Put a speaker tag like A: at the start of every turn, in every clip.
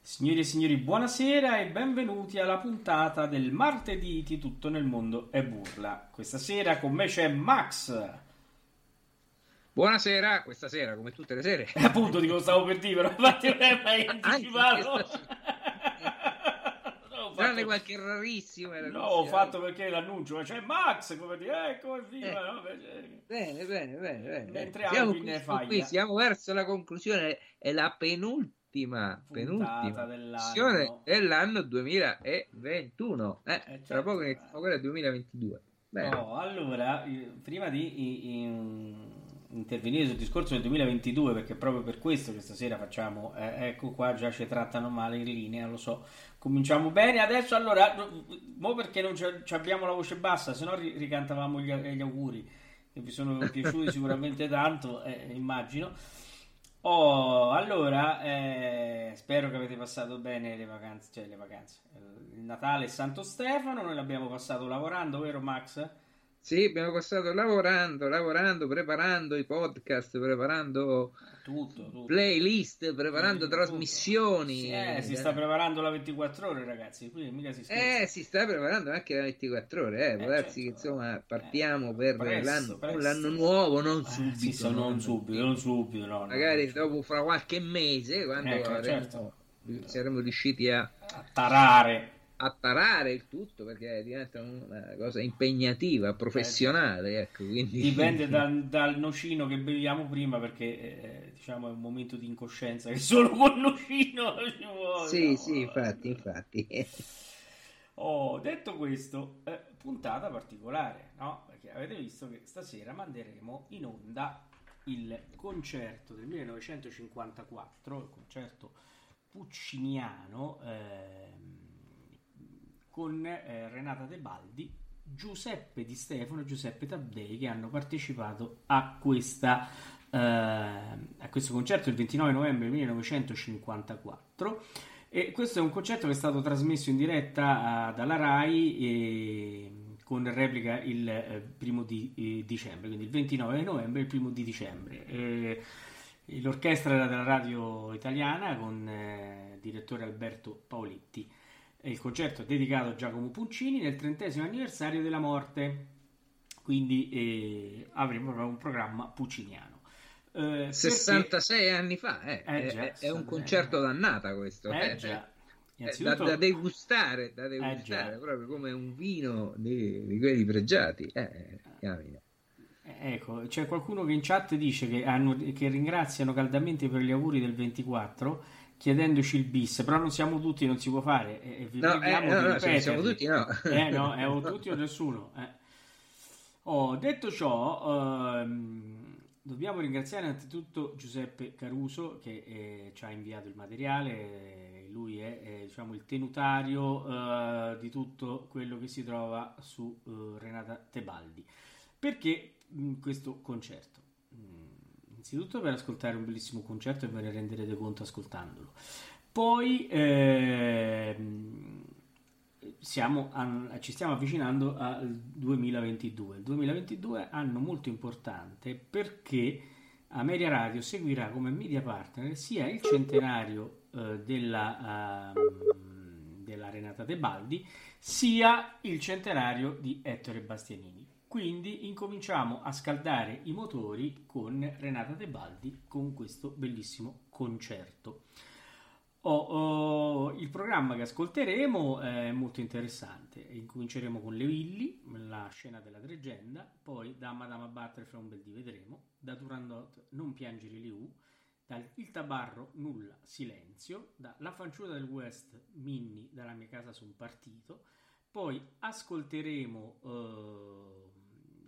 A: Signori e signori, buonasera e benvenuti alla puntata del martedì di Tutto nel mondo è burla. Questa sera con me c'è Max.
B: Buonasera, questa sera come tutte le sere.
A: Appunto dico stavo per dire, però infatti non è mai anticipato.
B: Tranne qualche rarissimo. era
A: No, ho fatto perché l'annuncio, ma c'è Max, come dire, ecco il film.
B: Eh.
A: no, cioè,
B: Bene, bene, bene. bene.
A: Mentre
B: siamo, qui, qui, siamo verso la conclusione, è la penultima, penultima
A: dell'anno.
B: dell'anno 2021. Eh,
A: Eh,
B: Tra
A: certo.
B: poco iniziamo quella del 2022. Bene.
A: No, allora, eh, prima di i- i- intervenire sul discorso del 2022, perché è proprio per questo che stasera facciamo, eh, ecco qua, già ci trattano male in linea, lo so. Cominciamo bene, adesso allora, mo perché non abbiamo la voce bassa, se no ri- ricantavamo gli, gli auguri, che vi sono piaciuti sicuramente tanto, eh, immagino. Oh, allora, eh, spero che avete passato bene le vacanze, cioè le vacanze, eh, il Natale e Santo Stefano, noi l'abbiamo passato lavorando, vero Max?
B: Sì, abbiamo passato lavorando, lavorando, preparando i podcast, preparando
A: Tutto, tutto.
B: playlist, preparando
A: Tutto.
B: trasmissioni.
A: Sì, eh, si sta preparando la 24 ore, ragazzi, qui mica si scherza.
B: Eh, si sta preparando anche la 24 ore, eh. Può
A: Eh,
B: darsi che
A: certo.
B: insomma partiamo
A: Eh,
B: per
A: presto,
B: l'anno,
A: presto.
B: l'anno nuovo, non
A: Eh,
B: subito.
A: sì, so, non subito, non subito, no, no.
B: Magari dopo fra qualche mese, quando
A: Ecco,
B: avremo-
A: certo.
B: saremo riusciti a,
A: A tarare.
B: A tarare il tutto perché diventa una cosa impegnativa, professionale. Ecco, quindi...
A: Dipende dal, dal nocino che beviamo prima, perché eh, diciamo è un momento di incoscienza che solo col nocino ci vuole.
B: Sì,
A: no?
B: sì, infatti, infatti.
A: Oh, detto questo, eh, puntata particolare, no? Perché avete visto che stasera manderemo in onda il concerto del 1954, il concerto pucciniano ehm, con eh, Renata Tebaldi, Giuseppe Di Stefano e Giuseppe Taddei che hanno partecipato a questa eh, a questo concerto il 29 novembre 1954 e questo è un concerto che è stato trasmesso in diretta eh, dalla RAI e con replica il eh, primo di eh, dicembre, quindi il 29 novembre e il primo di dicembre. Eh, l'orchestra era della radio italiana con eh, direttore Alberto Paoletti. E il concerto è dedicato a Giacomo Puccini nel trentesimo anniversario della morte, quindi eh, avremo proprio un programma pucciniano. Eh, perché-
B: 66 anni fa, eh.
A: Eh,
B: è,
A: già,
B: è- è
A: 66
B: un concerto d'annata questo.
A: Eh
B: eh. Eh, Da, da degustare, da degustare proprio come un vino di, di quelli pregiati.
A: Ecco, c'è qualcuno che in chat dice che, hanno- che ringraziano caldamente per gli auguri del 24 chiedendoci il bis, però non siamo tutti, non si può fare. E, e vi
B: No, eh,
A: preghiamo
B: no, no, siamo tutti, no.
A: Eh no, è o tutti o nessuno. eh. Oh, detto ciò, ehm, dobbiamo ringraziare innanzitutto Giuseppe Caruso che eh, ci ha inviato il materiale. eh, Lui è, eh, diciamo, il tenutario eh, di tutto quello che si trova su eh, Renata Tebaldi. Perché mh, questo concerto? Innanzitutto per ascoltare un bellissimo concerto e ve ne renderete conto ascoltandolo. Poi ehm, siamo a- ci stiamo avvicinando al 2022. Il 2022 è anno molto importante perché Ameria Radio seguirà come media partner sia il centenario eh, della, ehm, della Renata Tebaldi sia il centenario di Ettore Bastianini. Quindi incominciamo a scaldare i motori con Renata Tebaldi con questo bellissimo concerto. Oh, oh, il programma che ascolteremo è molto interessante. Incominceremo con Le Willy, la scena della tregenda, poi da Madama Butterfly un bel di vedremo, da Turandot Non piangere Liu, dal Il Tabarro Nulla Silenzio, da La fanciulla del West Minnie dalla mia casa su un partito, poi ascolteremo eh,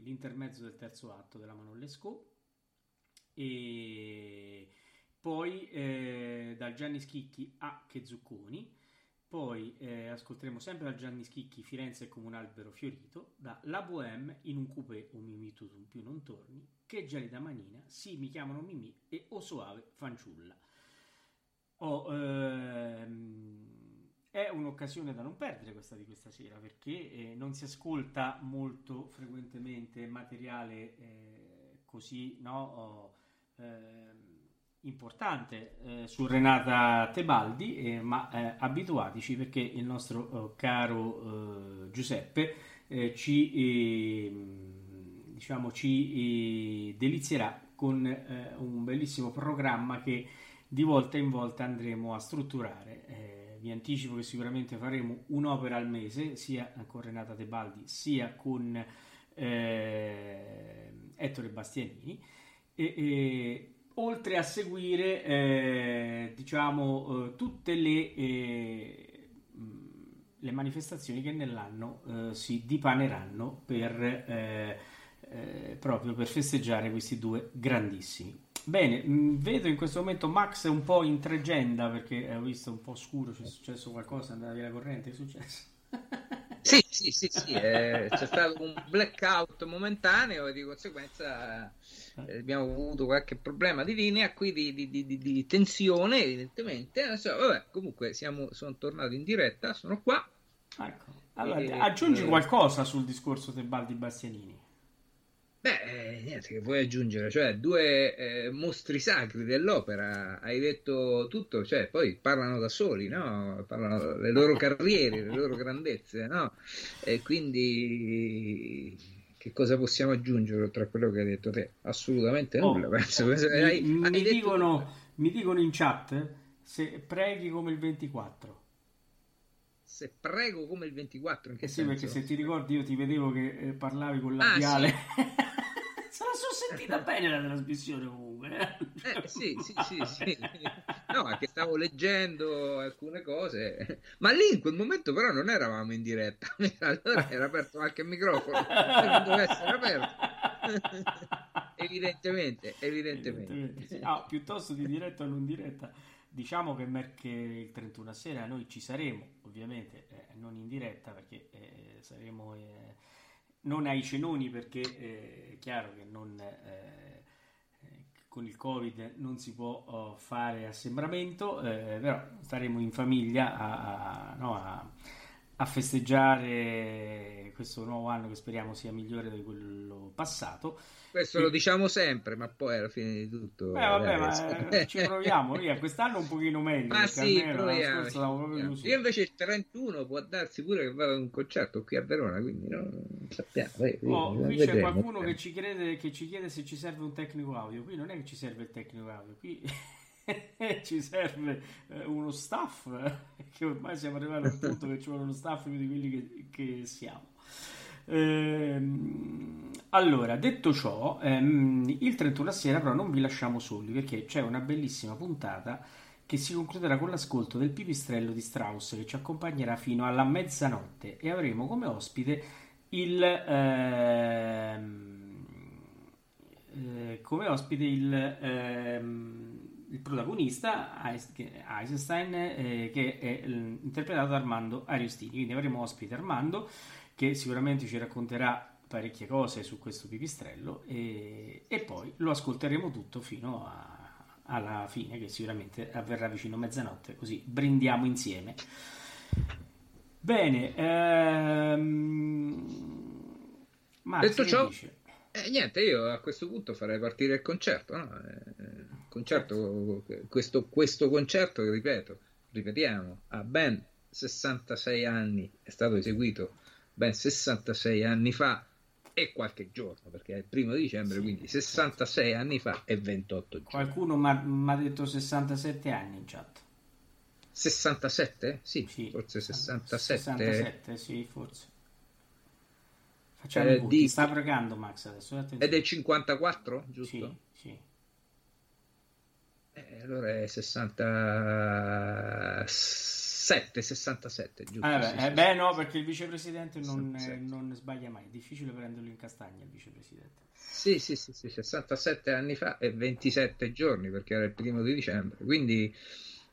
A: l'intermezzo del terzo atto della Manon Lescaut e poi eh, dal Gianni Schicchi a Che Zucconi, poi eh, ascolteremo sempre dal Gianni Schicchi Firenze come un albero fiorito, da La Bohème in un coupé o Mimì tu più non torni, Che gelida manina, Sì mi chiamano Mimì e O soave fanciulla. Oh, ehm, è un'occasione da non perdere questa di questa sera perché eh, non si ascolta molto frequentemente materiale eh, così no, oh, eh, importante su Renata Tebaldi, eh, ma eh, abituatici perché il nostro oh, caro eh, Giuseppe ci, ehm, diciamo, ci delizierà con un bellissimo programma che di volta in volta andremo a strutturare. Vi anticipo che sicuramente faremo un'opera al mese, sia con Renata Tebaldi sia con Ettore Bastianini. E, e, oltre a seguire eh, diciamo eh, tutte le, eh, le, manifestazioni che nell'anno eh, si dipaneranno per, eh, eh, proprio per festeggiare questi due grandissimi. Bene, mh, vedo in questo momento Max un po' in tregenda perché ho visto un po' scuro, c'è successo qualcosa, è andata via la corrente, è successo?
B: Sì, sì, sì, sì eh, c'è stato un blackout momentaneo e di conseguenza eh, abbiamo avuto qualche problema di linea qui di, di, di, di tensione evidentemente. Adesso, vabbè, comunque siamo, sono tornato in diretta, sono qua.
A: Ecco. Allora, e, aggiungi eh, qualcosa sul discorso Tebaldi Bastianini?
B: Beh, eh, niente che vuoi aggiungere, cioè due eh, mostri sacri dell'opera, hai detto tutto, cioè poi parlano da soli, no? Parlano le loro carriere, le loro grandezze, no? E quindi che cosa possiamo aggiungere oltre a quello che hai detto te? Assolutamente oh, nulla. Penso,
A: mi, hai, mi, hai dicono, mi, dicono, in chat se preghi come il 24.
B: Se prego come il 24, in che
A: eh sì,
B: senso?
A: perché se ti ricordi io ti vedevo che eh, parlavi con la Ah, sì. Se la sono sentita bene la trasmissione comunque.
B: Eh, eh sì, sì, sì, sì. No, è che stavo leggendo alcune cose. Ma lì in quel momento però non eravamo in diretta. Allora era aperto anche il microfono. Non doveva essere aperto. evidentemente, evidentemente. evidentemente
A: ah, piuttosto di diretta o non diretta. Diciamo che, che il 31 sera noi ci saremo, ovviamente eh, non in diretta perché eh, saremo... Eh, non ai cenoni perché eh, è chiaro che non, eh, con il covid non si può oh, fare assembramento eh, però staremo in famiglia a, a, no, a, a, festeggiare questo nuovo anno che speriamo sia migliore di quello passato
B: questo e... lo diciamo sempre, ma poi alla fine di tutto.
A: Beh, vabbè, ma eh, ci proviamo. Via. Quest'anno un pochino meglio.
B: Ma sì, proviamo. Io invece il 31 può darsi pure che vada a un concerto qui a Verona, quindi non sappiamo.
A: Eh, oh, qui c'è vedremo. qualcuno che ci, crede, che ci chiede se ci serve un tecnico audio. Qui non è che ci serve il tecnico audio, qui. ci serve eh, uno staff che ormai siamo arrivati al punto che ci vuole uno staff di quelli che, che siamo. Ehm, allora, detto ciò, ehm, il 31 sera però non vi lasciamo soli perché c'è una bellissima puntata che si concluderà con l'ascolto del pipistrello di Strauss che ci accompagnerà fino alla mezzanotte e avremo come ospite il ehm, eh, come ospite il, ehm, il protagonista Eisenstein eh, che è interpretato da Armando Ariostini quindi avremo ospite Armando che sicuramente ci racconterà parecchie cose su questo pipistrello e, e poi lo ascolteremo tutto fino a, alla fine che sicuramente avverrà vicino a mezzanotte così brindiamo insieme. Bene ehm...
B: Max, detto ciò eh, niente io a questo punto farei partire il concerto no? eh, concerto questo, questo concerto ripeto ripetiamo ha ben 66 anni è stato eseguito ben 66 anni fa e qualche giorno, perché è il primo dicembre, sì. quindi 66 anni fa e 28 giorni.
A: Qualcuno mi ha detto 67 anni in chat.
B: 67? Sì, sì. forse 67.
A: 67, sì, forse. Facciamo eh, di... sta pregando Max adesso.
B: Ed è 54, giusto?
A: Sì.
B: Eh, allora è 67, 67 giusto?
A: Eh beh, eh beh
B: sì.
A: no, perché il vicepresidente non, eh,
B: 67.
A: non sbaglia mai, è difficile prenderlo in castagna il vicepresidente.
B: Sì, sì, sì, sì, 67 anni fa e 27 giorni perché era il primo di dicembre. Quindi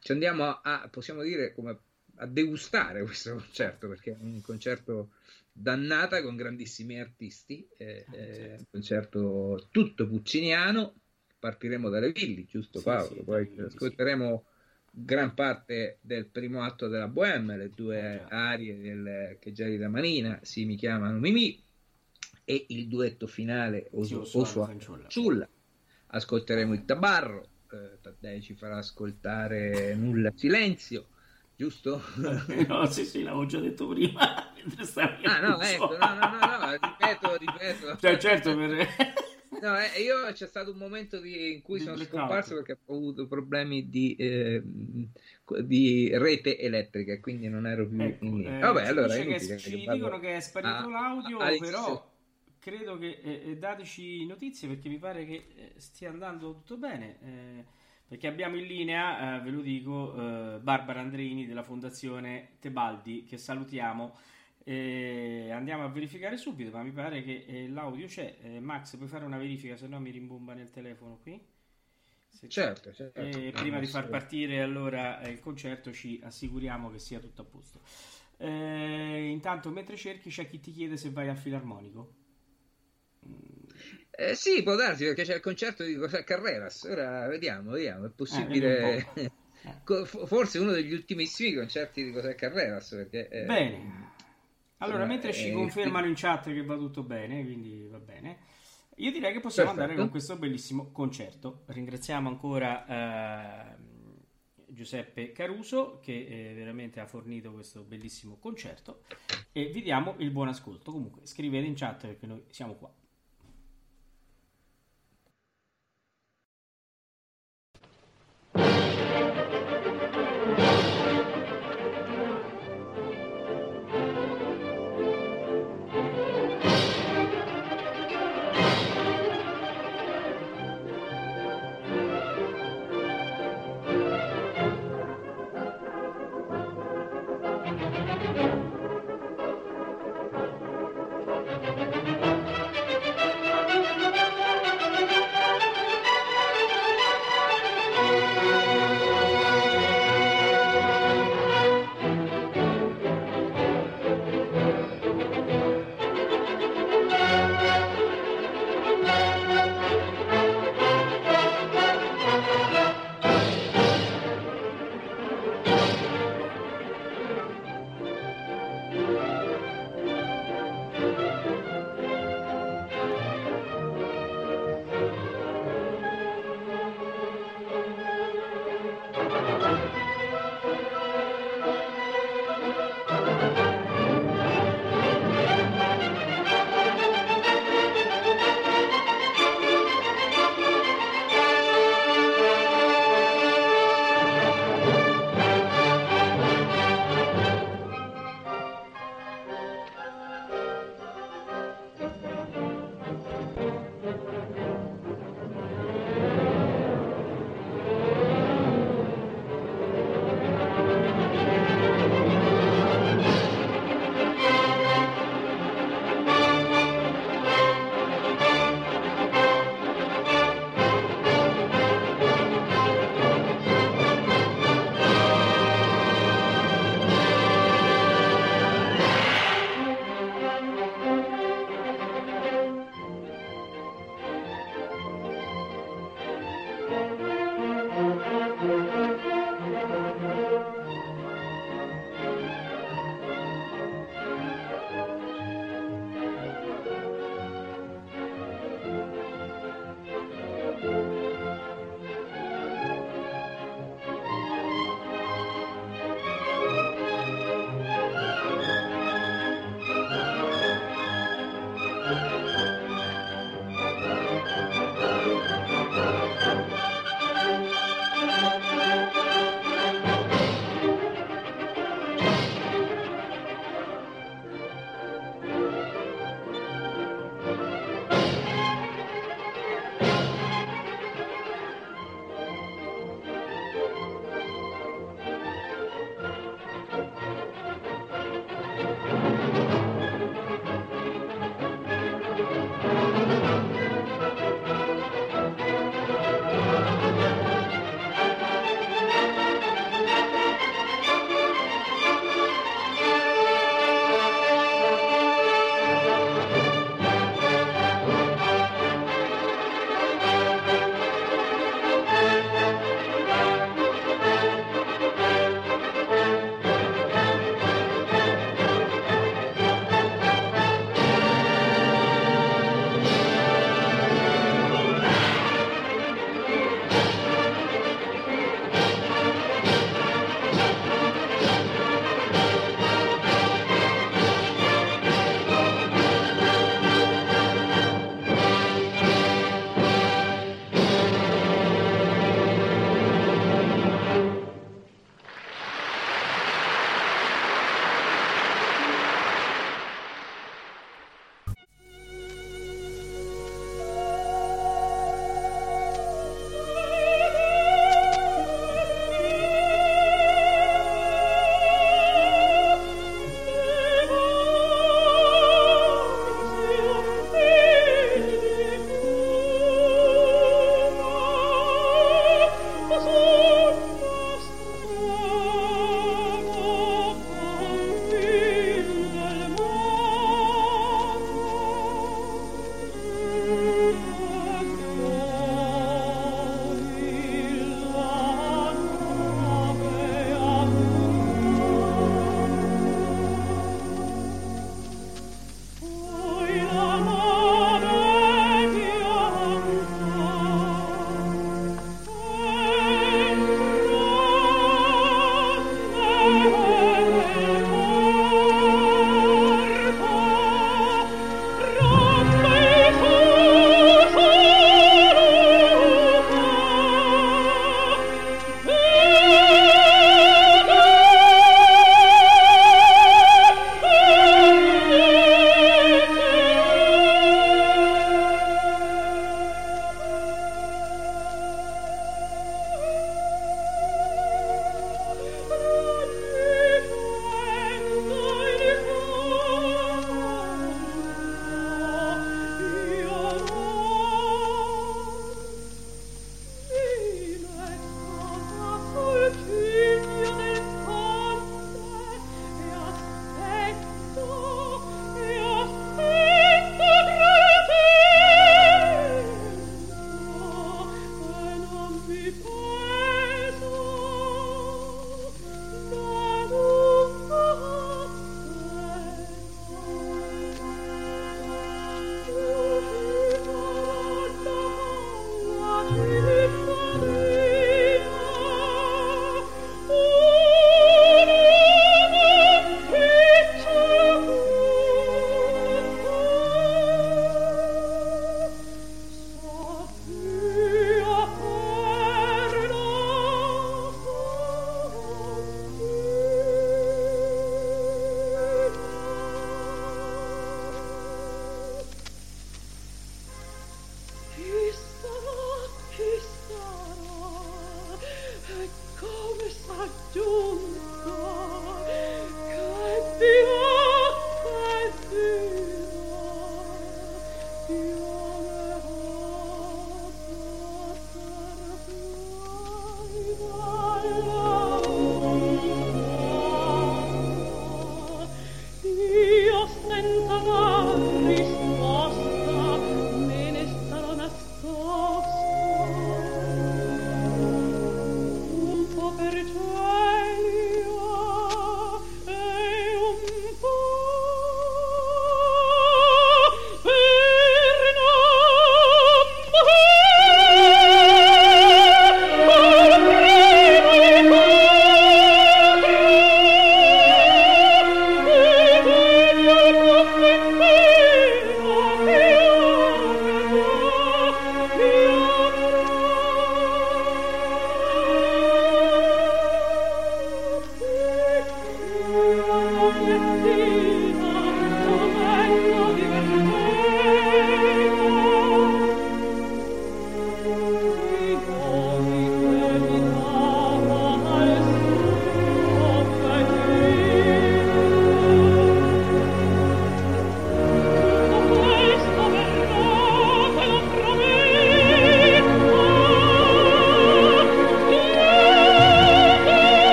B: ci andiamo a, possiamo dire, come a degustare questo concerto perché è un concerto dannata con grandissimi artisti, eh,
A: Ah,
B: eh,
A: certo.
B: un concerto tutto pucciniano. Partiremo dalle Villi, giusto
A: Sì,
B: Paolo?
A: sì,
B: Poi
A: dalle Villi, sì.
B: ascolteremo gran parte del primo atto della Bohème, le due
A: già.
B: arie del Che Geri da Manina, si mi chiamano Mimì, e il duetto finale
A: Sì,
B: Oso,
A: o suona
B: Oso
A: fanciulla.
B: Ascolteremo il Tabarro, eh, Taddei ci farà ascoltare Nulla Silenzio, giusto?
A: No, sì, sì, l'avevo già detto prima.
B: ah no, ecco, no, no, no, no, ripeto, ripeto.
A: Cioè, certo, per...
B: No, eh, io c'è stato un momento di- in cui
A: Di
B: sono
A: blackout.
B: scomparso perché ho avuto problemi di, eh, di rete elettrica, quindi non ero più
A: Ecco,
B: in linea.
A: eh,
B: Vabbè,
A: ci
B: allora è
A: dice che- ci
B: che
A: dicono che è sparito
B: a-
A: l'audio,
B: a-
A: però credo che eh, eh, dateci notizie perché mi pare che eh, stia andando tutto bene. eh, perché abbiamo in linea, eh, ve lo dico, eh, Barbara Andreini della Fondazione Tebaldi, che salutiamo. Eh, andiamo a verificare subito, ma mi pare che eh, l'audio c'è. Eh, Max, puoi fare una verifica, se no mi rimbomba nel telefono qui. Se-
B: Certo, certo.
A: e prima di far partire allora eh, il concerto ci assicuriamo che sia tutto a posto. Eh, intanto mentre cerchi c'è chi ti chiede se vai al filarmonico.
B: Eh, sì, può darsi perché c'è il concerto di Carreras. Ora vediamo, vediamo. È possibile.
A: un. Eh.
B: Fo- Forse uno degli ultimissimi concerti di José Carreras. Perché, eh,
A: Bene. Allora,
B: insomma,
A: mentre ci
B: eh,
A: confermano in chat che va tutto bene, quindi va bene, io direi che possiamo
B: Perfetto.
A: andare con questo bellissimo concerto. Ringraziamo ancora ehm, Giuseppe Caruso che eh, veramente ha fornito questo bellissimo concerto e vi diamo il buon ascolto. Comunque, scrivete in chat perché noi siamo qua.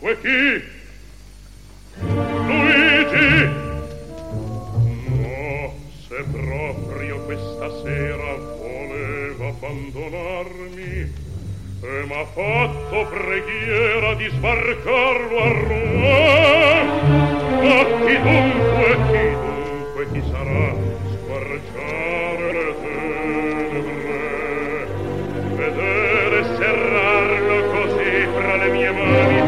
C: Dunque
D: chi? Luigi! No, se proprio questa sera voleva abbandonarmi e m'ha fatto preghiera di sbarcarlo a Roma Ma chi dunque, chi dunque, chi sarà squarciare le tenebre?
E: Vedere serrarlo
D: così fra le mie mani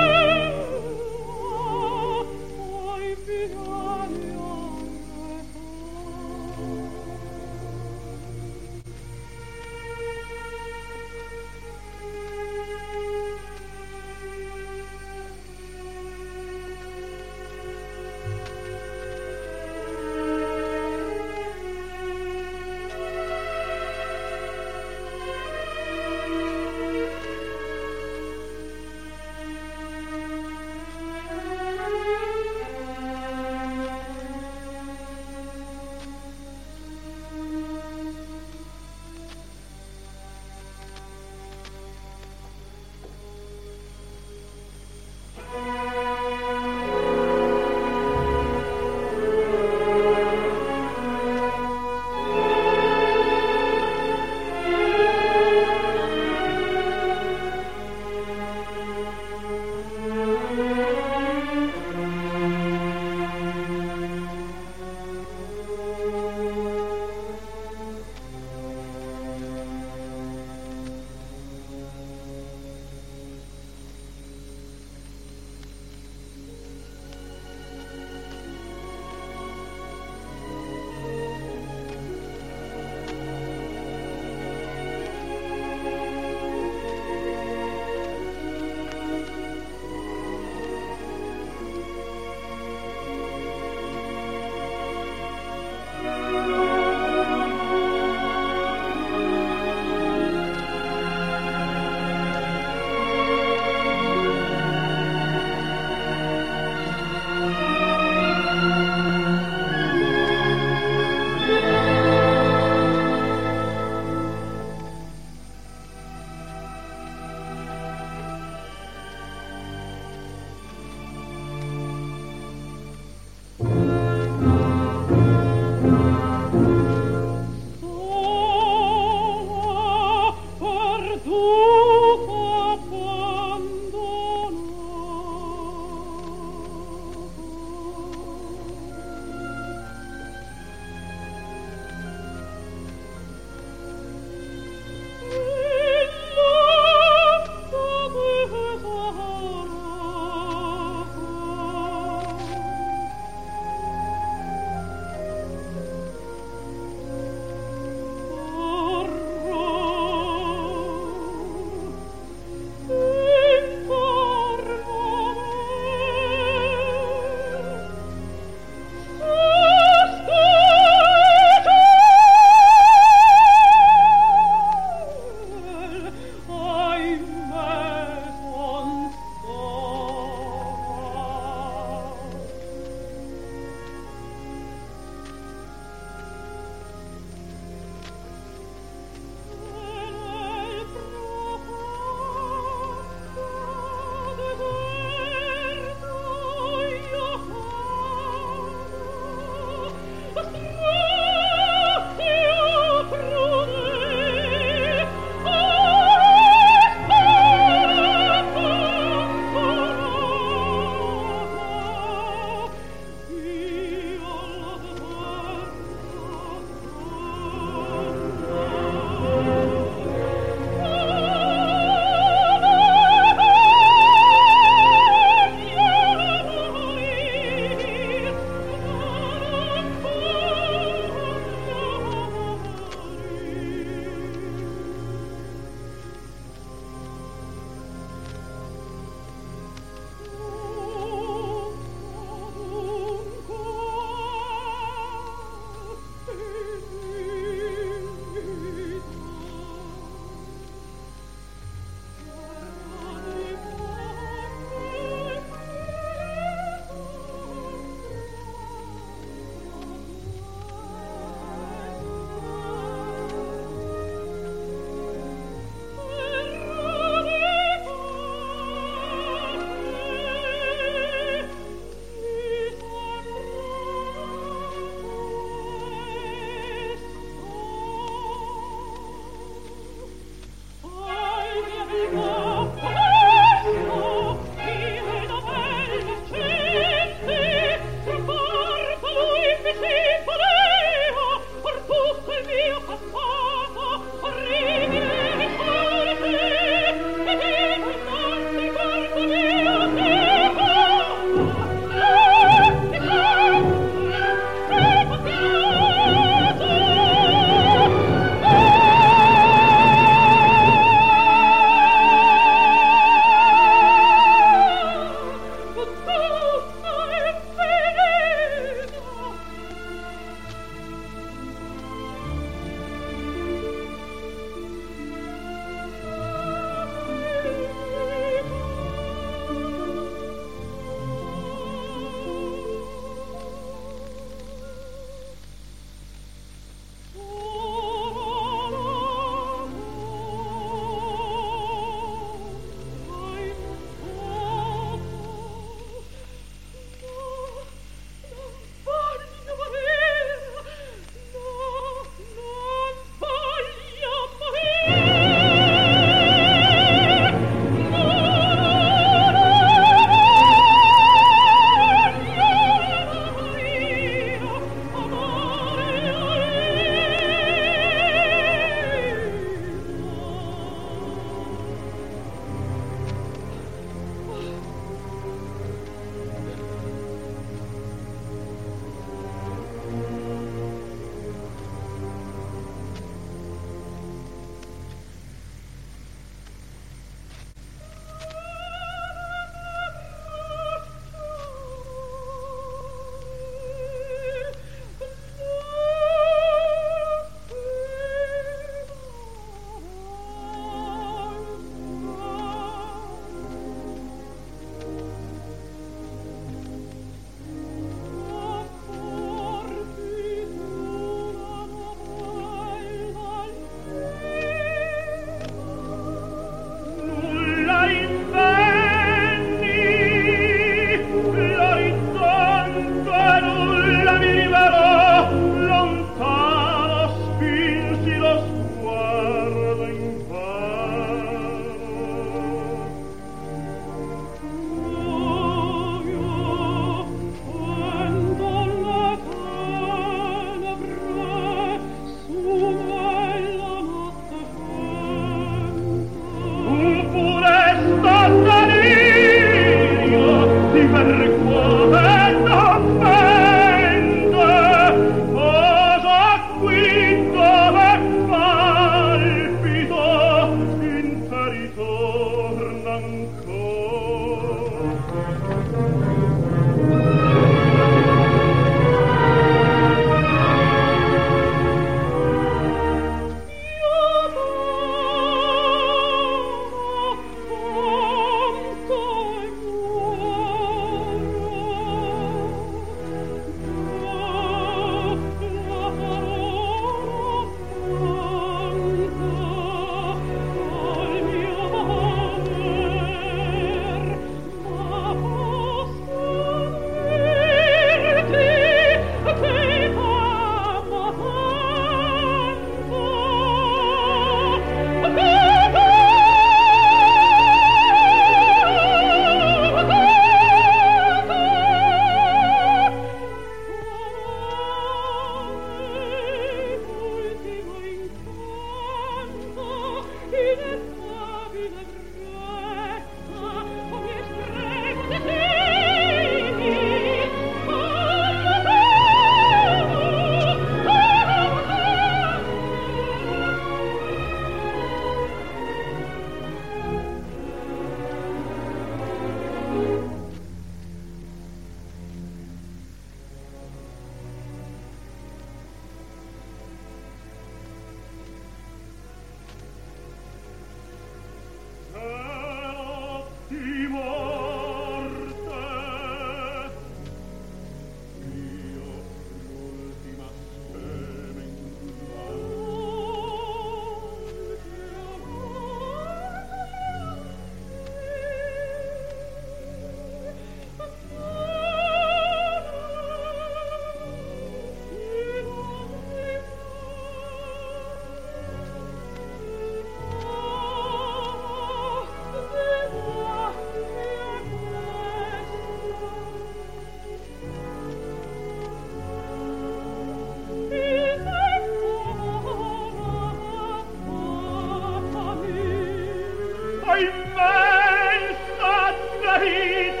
D: il mens a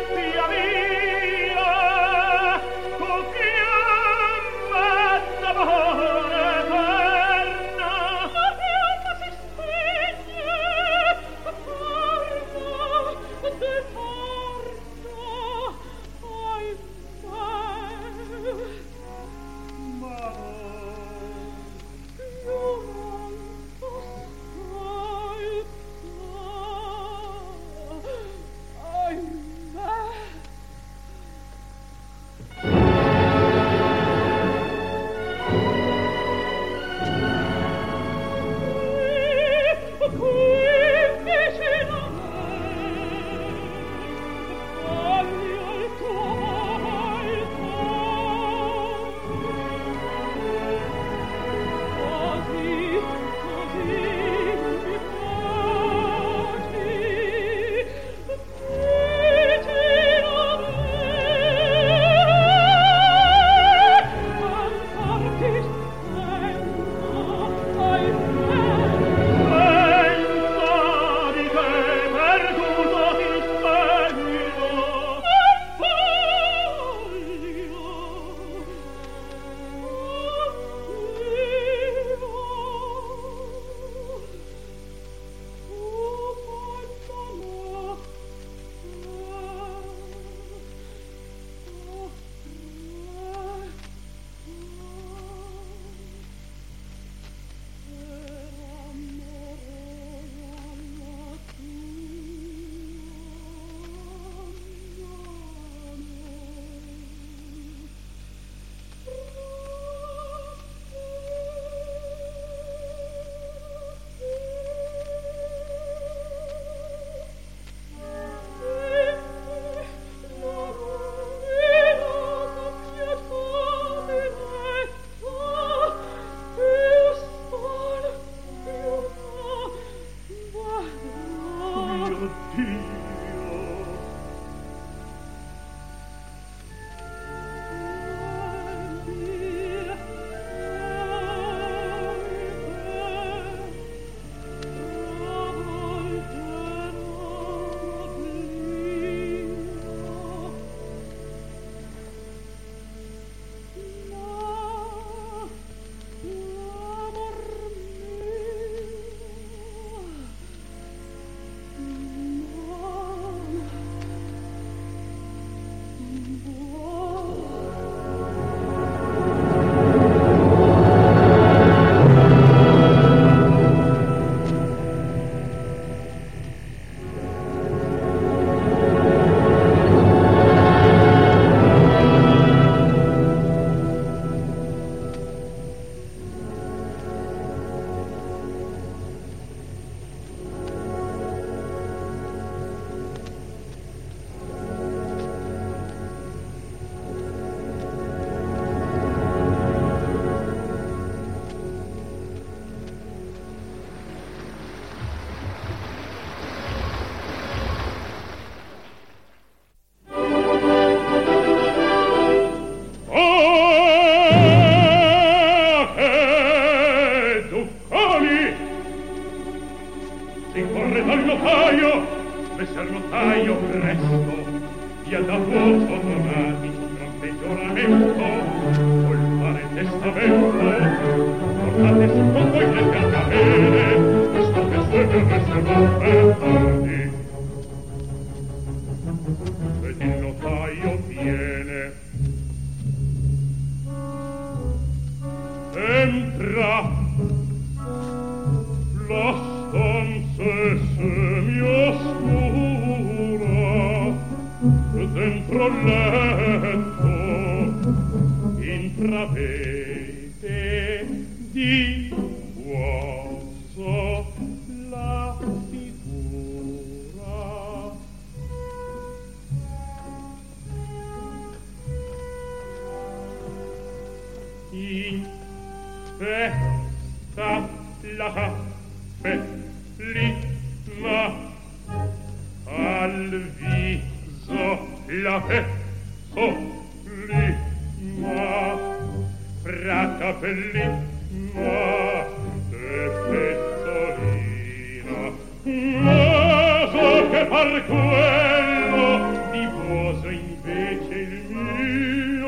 D: il mio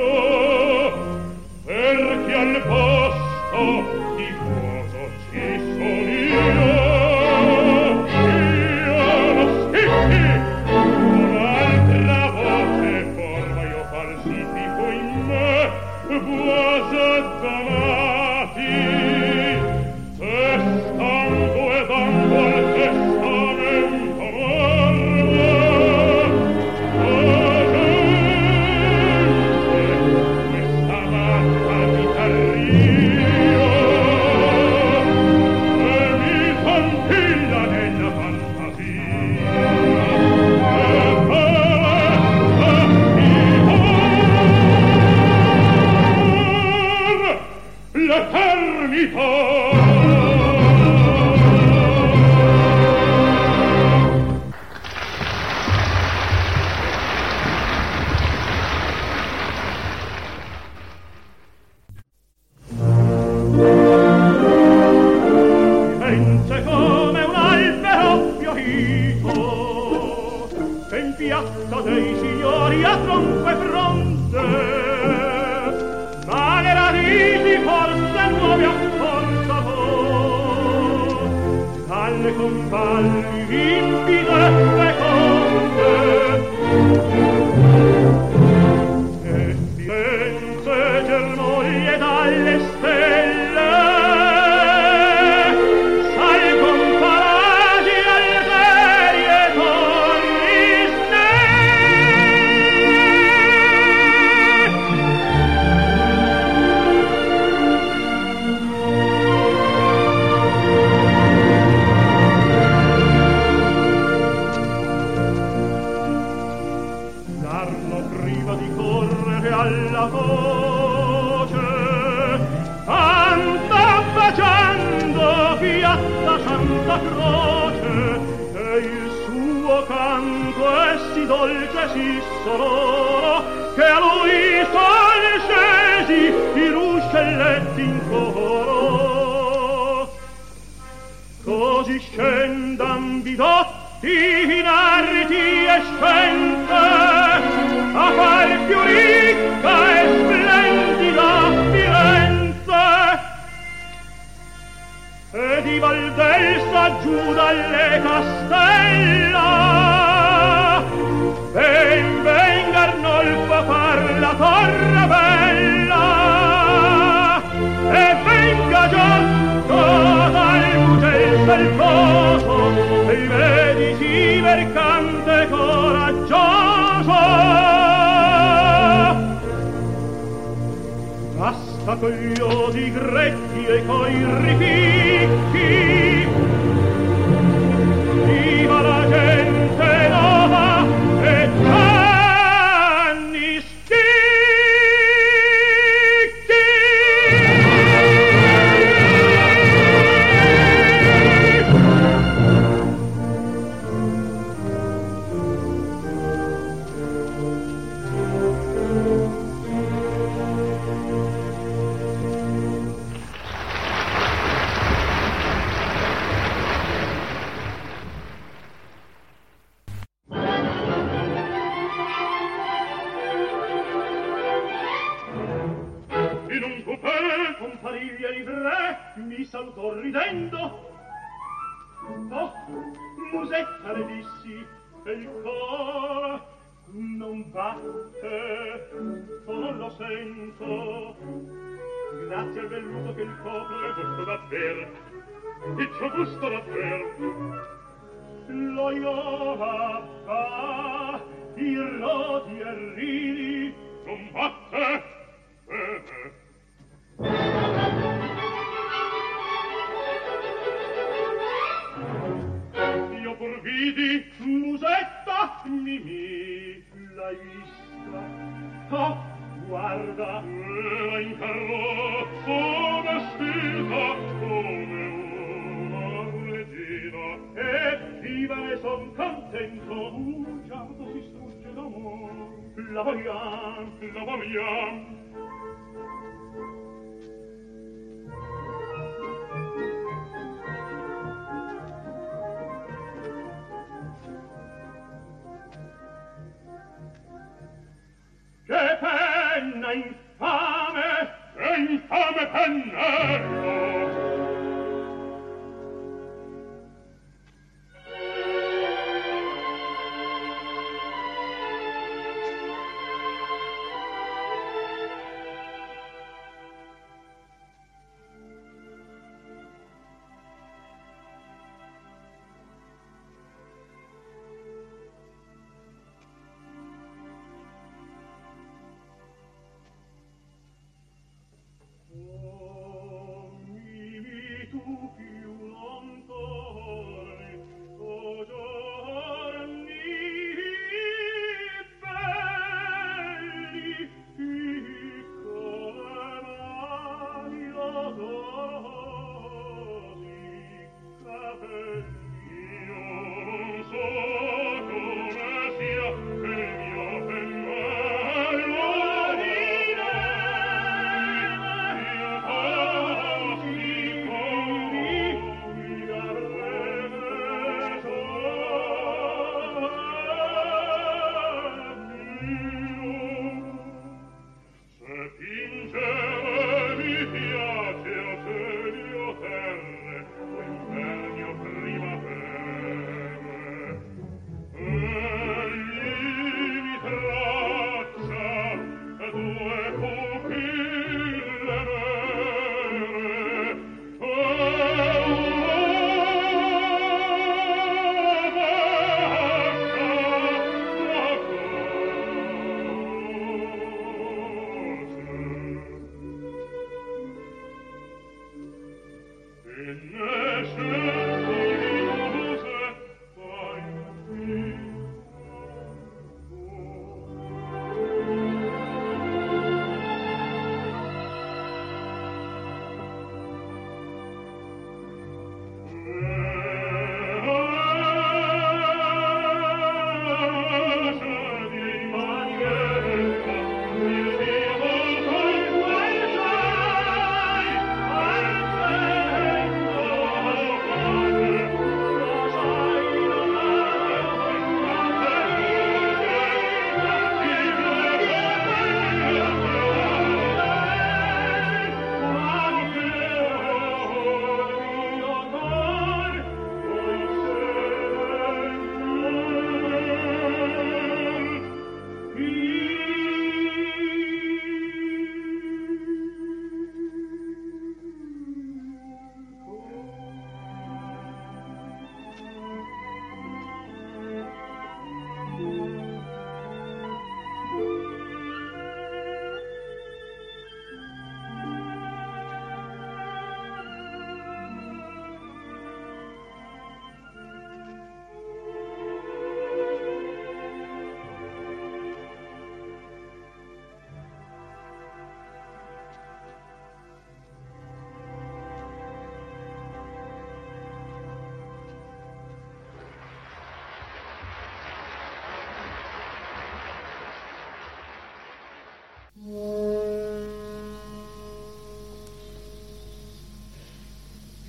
D: perché
F: al posto
G: Valdelsa
F: giù
D: dalle castella. Ben venga Arnolfo far la torre bella. E venga Giotto dal Bugelsa
F: il ma coglio di
G: grecchi e coi ripicchi.
F: batte lo sento grazie al velluto che il popolo
D: è giusto davvero, e ciò gusto davvero. lo iova fa i rodi e ridi non batte
G: Io pur
F: vidi musetta mimi la Oh, guarda, la incarnò come spirita, come una regina, e viva son contento, un si strugge d'amor. La vogliam, che penna
D: infame infame pennello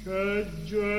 D: Good job.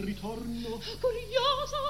D: ritorno. Curiosa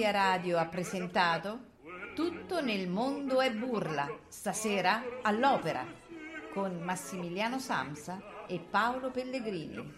D: Italia Radio ha presentato Tutto nel mondo è burla, stasera all'opera, con Massimiliano Samsa e Paolo Pellegrini.